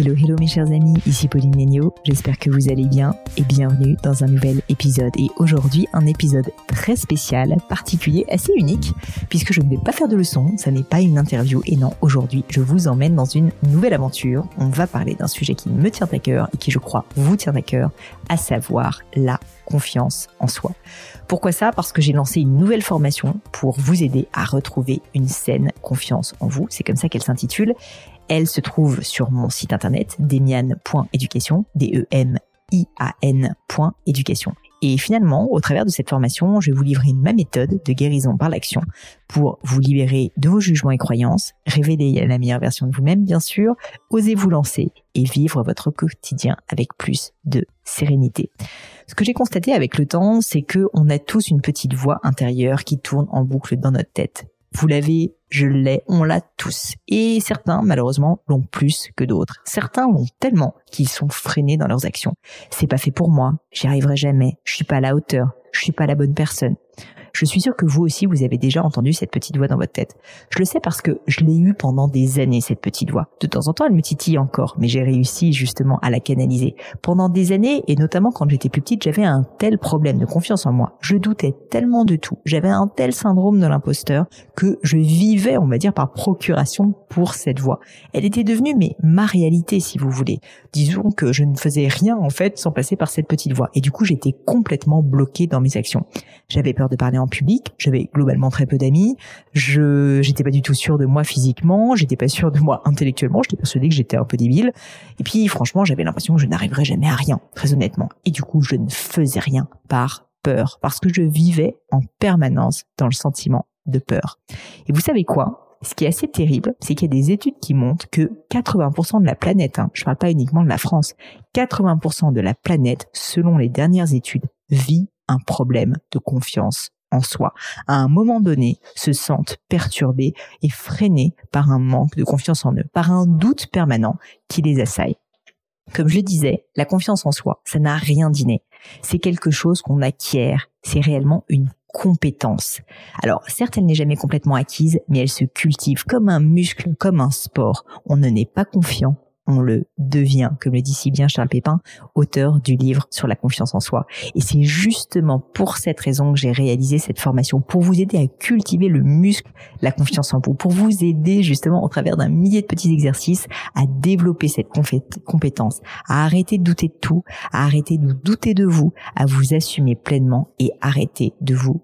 Hello, hello mes chers amis, ici Pauline Negno, j'espère que vous allez bien et bienvenue dans un nouvel épisode. Et aujourd'hui, un épisode très spécial, particulier, assez unique, puisque je ne vais pas faire de leçon, ça n'est pas une interview, et non, aujourd'hui, je vous emmène dans une nouvelle aventure. On va parler d'un sujet qui me tient à cœur et qui, je crois, vous tient à cœur, à savoir la confiance en soi. Pourquoi ça? Parce que j'ai lancé une nouvelle formation pour vous aider à retrouver une saine confiance en vous. C'est comme ça qu'elle s'intitule. Elle se trouve sur mon site internet demian.education, D-E-M-I-A-N.education. Et finalement, au travers de cette formation, je vais vous livrer ma méthode de guérison par l'action pour vous libérer de vos jugements et croyances, révéler la meilleure version de vous-même, bien sûr, osez vous lancer et vivre votre quotidien avec plus de sérénité. Ce que j'ai constaté avec le temps, c'est que on a tous une petite voix intérieure qui tourne en boucle dans notre tête. Vous l'avez, je l'ai, on l'a tous. Et certains, malheureusement, l'ont plus que d'autres. Certains l'ont tellement qu'ils sont freinés dans leurs actions. C'est pas fait pour moi, j'y arriverai jamais, je suis pas à la hauteur, je suis pas la bonne personne. Je suis sûr que vous aussi, vous avez déjà entendu cette petite voix dans votre tête. Je le sais parce que je l'ai eue pendant des années, cette petite voix. De temps en temps, elle me titille encore, mais j'ai réussi justement à la canaliser. Pendant des années, et notamment quand j'étais plus petite, j'avais un tel problème de confiance en moi. Je doutais tellement de tout. J'avais un tel syndrome de l'imposteur que je vivais, on va dire, par procuration pour cette voix. Elle était devenue, mais ma réalité, si vous voulez. Disons que je ne faisais rien, en fait, sans passer par cette petite voix. Et du coup, j'étais complètement bloquée dans mes actions. J'avais peur de parler en public, j'avais globalement très peu d'amis, je j'étais pas du tout sûre de moi physiquement, j'étais pas sûre de moi intellectuellement, j'étais persuadée que j'étais un peu débile. Et puis franchement, j'avais l'impression que je n'arriverais jamais à rien, très honnêtement. Et du coup, je ne faisais rien par peur, parce que je vivais en permanence dans le sentiment de peur. Et vous savez quoi? Ce qui est assez terrible, c'est qu'il y a des études qui montrent que 80% de la planète, hein, je parle pas uniquement de la France, 80% de la planète, selon les dernières études, vit un problème de confiance en soi, à un moment donné, se sentent perturbés et freinés par un manque de confiance en eux, par un doute permanent qui les assaille. Comme je le disais, la confiance en soi, ça n'a rien d'inné. C'est quelque chose qu'on acquiert, c'est réellement une compétence. Alors, certes, elle n'est jamais complètement acquise, mais elle se cultive comme un muscle, comme un sport. On ne n'est pas confiant on le devient, comme le dit si bien Charles Pépin, auteur du livre sur la confiance en soi. Et c'est justement pour cette raison que j'ai réalisé cette formation, pour vous aider à cultiver le muscle, la confiance en vous, pour vous aider justement au travers d'un millier de petits exercices à développer cette compétence, à arrêter de douter de tout, à arrêter de douter de vous, à vous assumer pleinement et arrêter de vous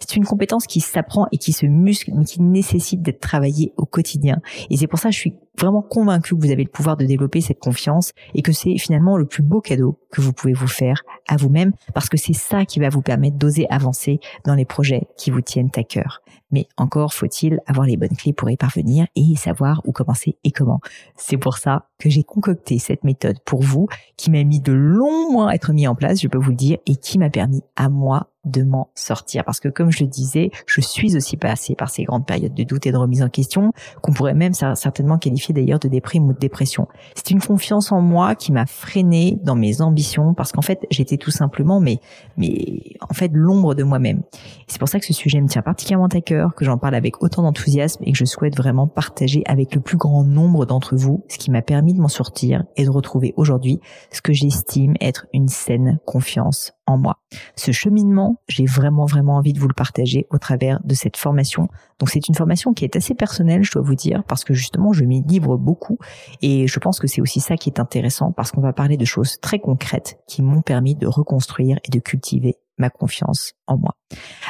C'est une compétence qui s'apprend et qui se muscle, mais qui nécessite d'être travaillée au quotidien. Et c'est pour ça que je suis vraiment convaincu que vous avez le pouvoir de développer cette confiance et que c'est finalement le plus beau cadeau que vous pouvez vous faire à vous-même parce que c'est ça qui va vous permettre d'oser avancer dans les projets qui vous tiennent à cœur. Mais encore faut-il avoir les bonnes clés pour y parvenir et savoir où commencer et comment. C'est pour ça que j'ai concocté cette méthode pour vous qui m'a mis de longs mois à être mis en place, je peux vous le dire, et qui m'a permis à moi de m'en sortir. Parce que comme je le disais, je suis aussi passée par ces grandes périodes de doute et de remise en question, qu'on pourrait même certainement qualifier d'ailleurs de déprime ou de dépression. C'est une confiance en moi qui m'a freiné dans mes ambitions parce qu'en fait, j'étais tout simplement, mais, mais en fait, l'ombre de moi-même. C'est pour ça que ce sujet me tient particulièrement à cœur, que j'en parle avec autant d'enthousiasme et que je souhaite vraiment partager avec le plus grand nombre d'entre vous, ce qui m'a permis de m'en sortir et de retrouver aujourd'hui ce que j'estime être une saine confiance moi. Ce cheminement, j'ai vraiment vraiment envie de vous le partager au travers de cette formation. Donc c'est une formation qui est assez personnelle, je dois vous dire, parce que justement je m'y livre beaucoup et je pense que c'est aussi ça qui est intéressant parce qu'on va parler de choses très concrètes qui m'ont permis de reconstruire et de cultiver ma confiance en moi.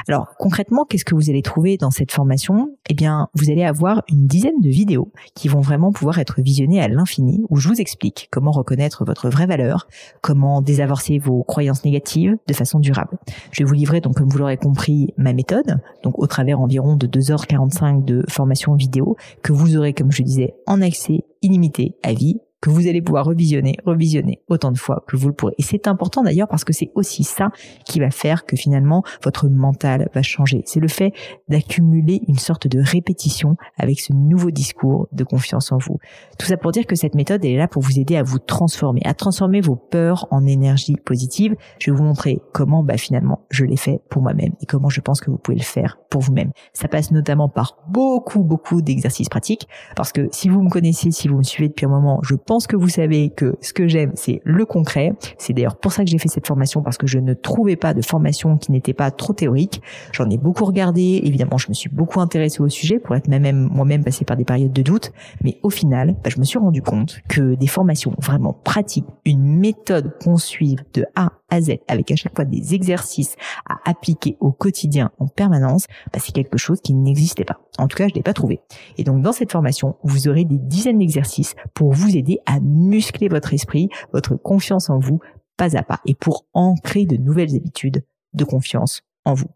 Alors concrètement, qu'est-ce que vous allez trouver dans cette formation? Eh bien, vous allez avoir une dizaine de vidéos qui vont vraiment pouvoir être visionnées à l'infini, où je vous explique comment reconnaître votre vraie valeur, comment désavorcer vos croyances négatives de façon durable. Je vais vous livrer donc, comme vous l'aurez compris, ma méthode, donc au travers environ de 2h45 de formation vidéo que vous aurez, comme je disais, en accès illimité à vie que vous allez pouvoir revisionner, revisionner autant de fois que vous le pourrez. Et c'est important d'ailleurs parce que c'est aussi ça qui va faire que finalement votre mental va changer. C'est le fait d'accumuler une sorte de répétition avec ce nouveau discours de confiance en vous. Tout ça pour dire que cette méthode est là pour vous aider à vous transformer, à transformer vos peurs en énergie positive. Je vais vous montrer comment bah, finalement je l'ai fait pour moi-même et comment je pense que vous pouvez le faire pour vous-même. Ça passe notamment par beaucoup, beaucoup d'exercices pratiques parce que si vous me connaissez, si vous me suivez depuis un moment, je pense que vous savez que ce que j'aime, c'est le concret. C'est d'ailleurs pour ça que j'ai fait cette formation parce que je ne trouvais pas de formation qui n'était pas trop théorique. J'en ai beaucoup regardé. Évidemment, je me suis beaucoup intéressée au sujet pour être même moi-même passé par des périodes de doute. Mais au final, bah, je me suis rendu compte que des formations vraiment pratiques, une méthode qu'on suive de A à avec à chaque fois des exercices à appliquer au quotidien en permanence, bah, c'est quelque chose qui n'existait pas. En tout cas, je l'ai pas trouvé. Et donc, dans cette formation, vous aurez des dizaines d'exercices pour vous aider à muscler votre esprit, votre confiance en vous, pas à pas, et pour ancrer de nouvelles habitudes de confiance en vous.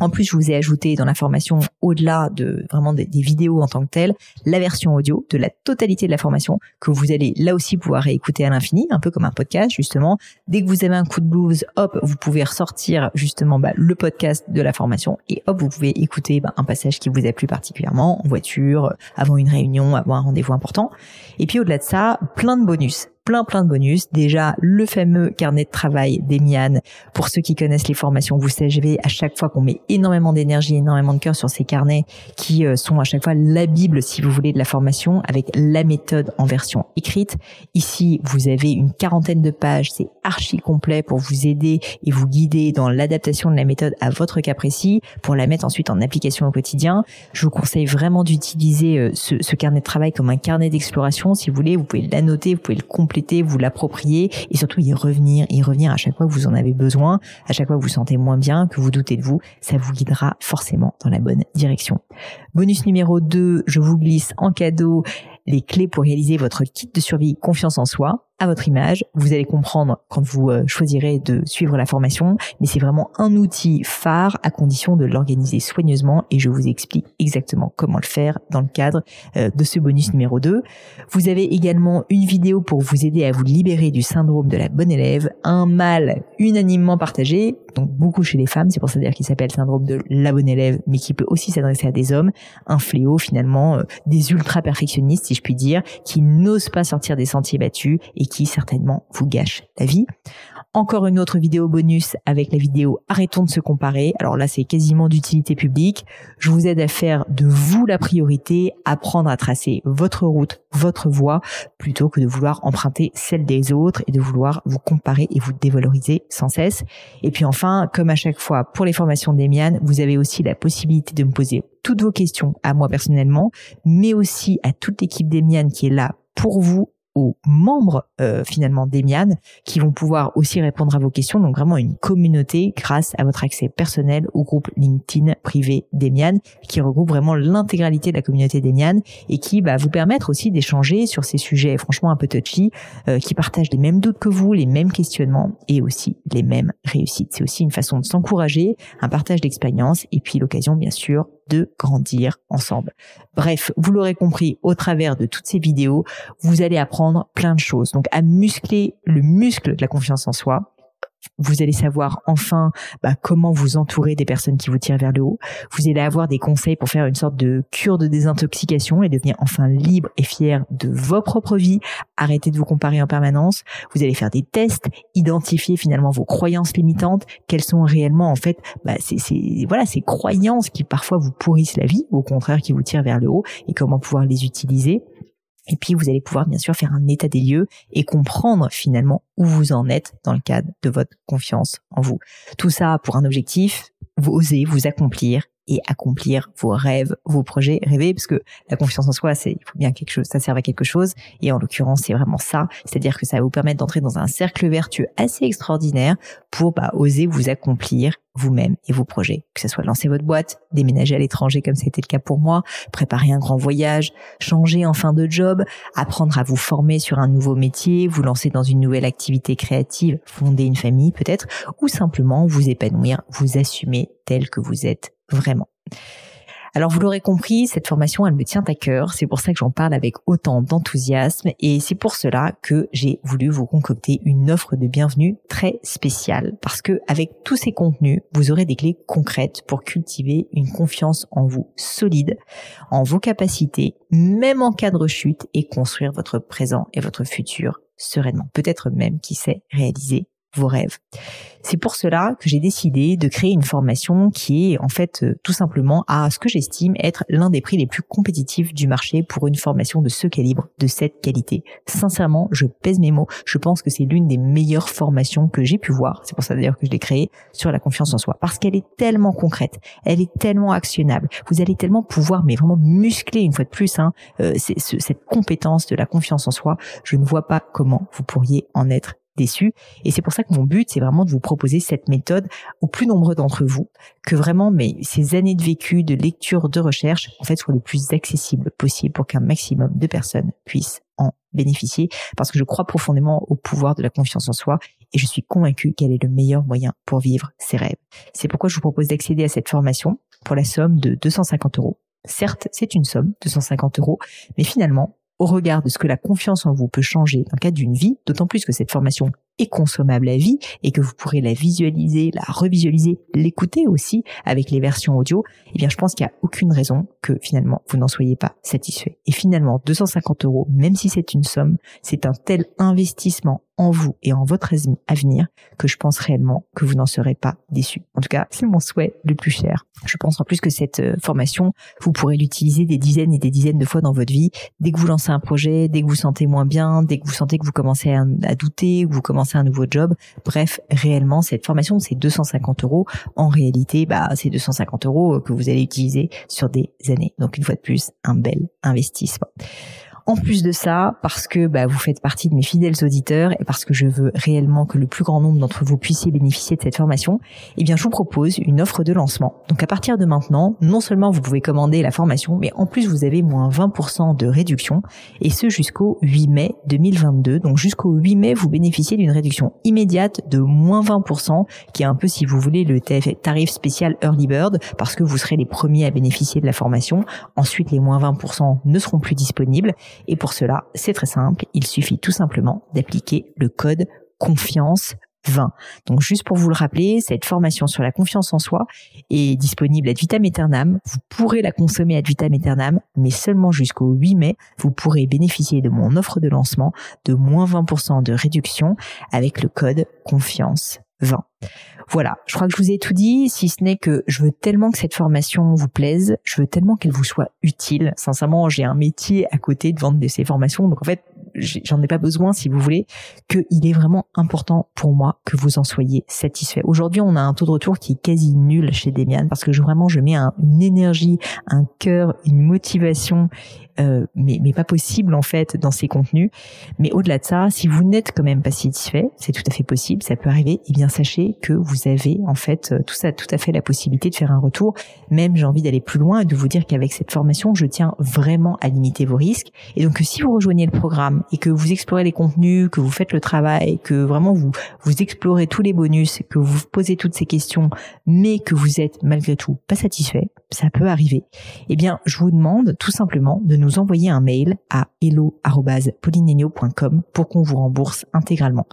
En plus, je vous ai ajouté dans la formation, au-delà de vraiment des, vidéos en tant que telles, la version audio de la totalité de la formation que vous allez là aussi pouvoir écouter à l'infini, un peu comme un podcast justement. Dès que vous avez un coup de blues, hop, vous pouvez ressortir justement bah, le podcast de la formation et hop, vous pouvez écouter bah, un passage qui vous a plu particulièrement en voiture, avant une réunion, avant un rendez-vous important. Et puis au-delà de ça, plein de bonus plein plein de bonus. Déjà, le fameux carnet de travail d'Emian. Pour ceux qui connaissent les formations, vous savez à chaque fois qu'on met énormément d'énergie, énormément de cœur sur ces carnets qui euh, sont à chaque fois la Bible, si vous voulez, de la formation avec la méthode en version écrite. Ici, vous avez une quarantaine de pages. C'est archi complet pour vous aider et vous guider dans l'adaptation de la méthode à votre cas précis pour la mettre ensuite en application au quotidien. Je vous conseille vraiment d'utiliser euh, ce carnet de travail comme un carnet d'exploration. Si vous voulez, vous pouvez l'annoter, vous pouvez le compléter vous l'approprier et surtout y revenir, y revenir à chaque fois que vous en avez besoin, à chaque fois que vous sentez moins bien, que vous doutez de vous, ça vous guidera forcément dans la bonne direction. Bonus numéro 2, je vous glisse en cadeau les clés pour réaliser votre kit de survie confiance en soi à votre image. Vous allez comprendre quand vous euh, choisirez de suivre la formation, mais c'est vraiment un outil phare à condition de l'organiser soigneusement et je vous explique exactement comment le faire dans le cadre euh, de ce bonus numéro 2. Vous avez également une vidéo pour vous aider à vous libérer du syndrome de la bonne élève, un mal unanimement partagé, donc beaucoup chez les femmes, c'est pour ça dire qu'il s'appelle syndrome de la bonne élève, mais qui peut aussi s'adresser à des hommes, un fléau finalement euh, des ultra perfectionnistes puis dire, qui n'osent pas sortir des sentiers battus et qui certainement vous gâche la vie. Encore une autre vidéo bonus avec la vidéo Arrêtons de se comparer. Alors là, c'est quasiment d'utilité publique. Je vous aide à faire de vous la priorité, apprendre à tracer votre route, votre voie, plutôt que de vouloir emprunter celle des autres et de vouloir vous comparer et vous dévaloriser sans cesse. Et puis enfin, comme à chaque fois pour les formations d'Emian, vous avez aussi la possibilité de me poser toutes vos questions à moi personnellement, mais aussi à toute l'équipe d'Emian qui est là pour vous aux membres euh, finalement d'Emian qui vont pouvoir aussi répondre à vos questions. Donc vraiment une communauté grâce à votre accès personnel au groupe LinkedIn privé d'Emian qui regroupe vraiment l'intégralité de la communauté d'Emian et qui va vous permettre aussi d'échanger sur ces sujets franchement un peu touchy, euh, qui partagent les mêmes doutes que vous, les mêmes questionnements et aussi les mêmes réussites. C'est aussi une façon de s'encourager, un partage d'expérience et puis l'occasion bien sûr de grandir ensemble. Bref, vous l'aurez compris au travers de toutes ces vidéos, vous allez apprendre plein de choses. Donc à muscler le muscle de la confiance en soi, vous allez savoir enfin bah, comment vous entourer des personnes qui vous tirent vers le haut. Vous allez avoir des conseils pour faire une sorte de cure de désintoxication et devenir enfin libre et fier de vos propres vies. Arrêtez de vous comparer en permanence. Vous allez faire des tests, identifier finalement vos croyances limitantes, quelles sont réellement en fait bah, voilà ces croyances qui parfois vous pourrissent la vie, ou au contraire qui vous tirent vers le haut, et comment pouvoir les utiliser. Et puis vous allez pouvoir bien sûr faire un état des lieux et comprendre finalement où vous en êtes dans le cadre de votre confiance en vous. Tout ça pour un objectif, vous osez vous accomplir et accomplir vos rêves, vos projets, rêver, parce que la confiance en soi, c'est il faut bien quelque chose, ça sert à quelque chose. Et en l'occurrence, c'est vraiment ça, c'est-à-dire que ça va vous permettre d'entrer dans un cercle vertueux assez extraordinaire pour bah, oser vous accomplir vous-même et vos projets, que ce soit lancer votre boîte, déménager à l'étranger comme c'était le cas pour moi, préparer un grand voyage, changer en fin de job, apprendre à vous former sur un nouveau métier, vous lancer dans une nouvelle activité créative, fonder une famille peut-être, ou simplement vous épanouir, vous assumer tel que vous êtes vraiment. Alors vous l'aurez compris, cette formation, elle me tient à cœur. C'est pour ça que j'en parle avec autant d'enthousiasme et c'est pour cela que j'ai voulu vous concocter une offre de bienvenue très spéciale parce que avec tous ces contenus, vous aurez des clés concrètes pour cultiver une confiance en vous solide, en vos capacités, même en cas de chute et construire votre présent et votre futur sereinement. Peut-être même, qui sait, réaliser vos rêves. C'est pour cela que j'ai décidé de créer une formation qui est en fait euh, tout simplement à ce que j'estime être l'un des prix les plus compétitifs du marché pour une formation de ce calibre, de cette qualité. Sincèrement, je pèse mes mots, je pense que c'est l'une des meilleures formations que j'ai pu voir, c'est pour ça d'ailleurs que je l'ai créée, sur la confiance en soi, parce qu'elle est tellement concrète, elle est tellement actionnable, vous allez tellement pouvoir, mais vraiment muscler une fois de plus, hein, euh, cette compétence de la confiance en soi, je ne vois pas comment vous pourriez en être Et c'est pour ça que mon but, c'est vraiment de vous proposer cette méthode aux plus nombreux d'entre vous, que vraiment mais ces années de vécu, de lecture, de recherche, en fait, soient le plus accessibles possible pour qu'un maximum de personnes puissent en bénéficier, parce que je crois profondément au pouvoir de la confiance en soi et je suis convaincue qu'elle est le meilleur moyen pour vivre ses rêves. C'est pourquoi je vous propose d'accéder à cette formation pour la somme de 250 euros. Certes, c'est une somme, 250 euros, mais finalement, au regard de ce que la confiance en vous peut changer dans le cadre d'une vie, d'autant plus que cette formation est consommable à vie et que vous pourrez la visualiser, la revisualiser, l'écouter aussi avec les versions audio, eh bien je pense qu'il n'y a aucune raison que finalement vous n'en soyez pas satisfait. Et finalement, 250 euros, même si c'est une somme, c'est un tel investissement en vous et en votre avenir que je pense réellement que vous n'en serez pas déçu. En tout cas, c'est mon souhait le plus cher. Je pense en plus que cette euh, formation, vous pourrez l'utiliser des dizaines et des dizaines de fois dans votre vie. Dès que vous lancez un projet, dès que vous sentez moins bien, dès que vous sentez que vous commencez à, douter, vous commencez un nouveau job. Bref, réellement, cette formation, c'est 250 euros. En réalité, bah, c'est 250 euros euh, que vous allez utiliser sur des années. Donc, une fois de plus, un bel investissement. En plus de ça, parce que bah, vous faites partie de mes fidèles auditeurs et parce que je veux réellement que le plus grand nombre d'entre vous puissiez bénéficier de cette formation, eh bien je vous propose une offre de lancement. Donc à partir de maintenant, non seulement vous pouvez commander la formation, mais en plus vous avez moins 20% de réduction et ce jusqu'au 8 mai 2022. Donc jusqu'au 8 mai, vous bénéficiez d'une réduction immédiate de moins 20%, qui est un peu si vous voulez le tarif spécial Early Bird, parce que vous serez les premiers à bénéficier de la formation. Ensuite, les moins 20% ne seront plus disponibles et pour cela, c'est très simple, il suffit tout simplement d'appliquer le code confiance 20. Donc juste pour vous le rappeler, cette formation sur la confiance en soi est disponible à vitam aeternam. Vous pourrez la consommer à vitam aeternam, mais seulement jusqu'au 8 mai. Vous pourrez bénéficier de mon offre de lancement de moins 20% de réduction avec le code confiance 20. Voilà, je crois que je vous ai tout dit, si ce n'est que je veux tellement que cette formation vous plaise, je veux tellement qu'elle vous soit utile. Sincèrement, j'ai un métier à côté de vendre ces formations, donc en fait, j'en ai pas besoin si vous voulez, qu'il est vraiment important pour moi que vous en soyez satisfait. Aujourd'hui, on a un taux de retour qui est quasi nul chez Demian parce que je, vraiment je mets une énergie, un cœur, une motivation euh, mais, mais pas possible en fait dans ces contenus. Mais au-delà de ça, si vous n'êtes quand même pas satisfait, c'est tout à fait possible, ça peut arriver. Et eh bien sachez que vous avez en fait euh, tout ça, tout à fait la possibilité de faire un retour. Même j'ai envie d'aller plus loin et de vous dire qu'avec cette formation, je tiens vraiment à limiter vos risques. Et donc si vous rejoignez le programme et que vous explorez les contenus, que vous faites le travail, que vraiment vous vous explorez tous les bonus, que vous posez toutes ces questions, mais que vous êtes malgré tout pas satisfait, ça peut arriver. Eh bien, je vous demande tout simplement de nous envoyer un mail à hello.polinenio.com pour qu'on vous rembourse intégralement.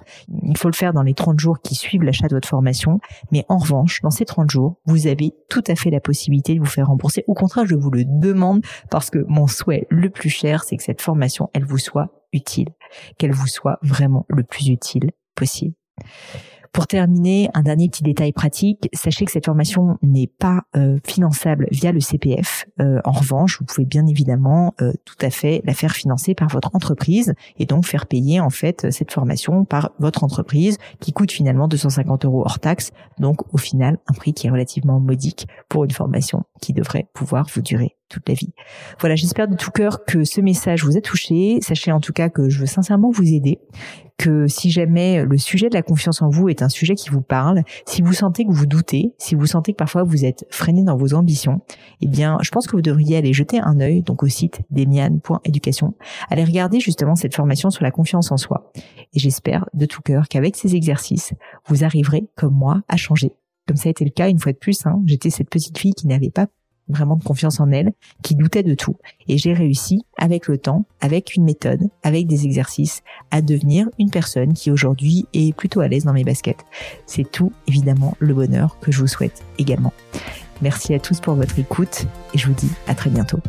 Il faut le faire dans les 30 jours qui suivent l'achat de votre formation, mais en revanche, dans ces 30 jours, vous avez tout à fait la possibilité de vous faire rembourser. Au contraire, je vous le demande parce que mon souhait le plus cher, c'est que cette formation, elle vous soit utile, qu'elle vous soit vraiment le plus utile possible. Pour terminer, un dernier petit détail pratique, sachez que cette formation n'est pas euh, finançable via le CPF. Euh, en revanche, vous pouvez bien évidemment euh, tout à fait la faire financer par votre entreprise et donc faire payer en fait cette formation par votre entreprise qui coûte finalement 250 euros hors taxe. Donc au final, un prix qui est relativement modique pour une formation qui devrait pouvoir vous durer toute la vie. Voilà, j'espère de tout cœur que ce message vous a touché. Sachez en tout cas que je veux sincèrement vous aider, que si jamais le sujet de la confiance en vous est un sujet qui vous parle, si vous sentez que vous doutez, si vous sentez que parfois vous êtes freiné dans vos ambitions, eh bien, je pense que vous devriez aller jeter un œil donc au site demian.education, aller regarder justement cette formation sur la confiance en soi. Et j'espère de tout cœur qu'avec ces exercices, vous arriverez comme moi à changer comme ça a été le cas une fois de plus. Hein. J'étais cette petite fille qui n'avait pas vraiment de confiance en elle, qui doutait de tout. Et j'ai réussi, avec le temps, avec une méthode, avec des exercices, à devenir une personne qui aujourd'hui est plutôt à l'aise dans mes baskets. C'est tout, évidemment, le bonheur que je vous souhaite également. Merci à tous pour votre écoute et je vous dis à très bientôt.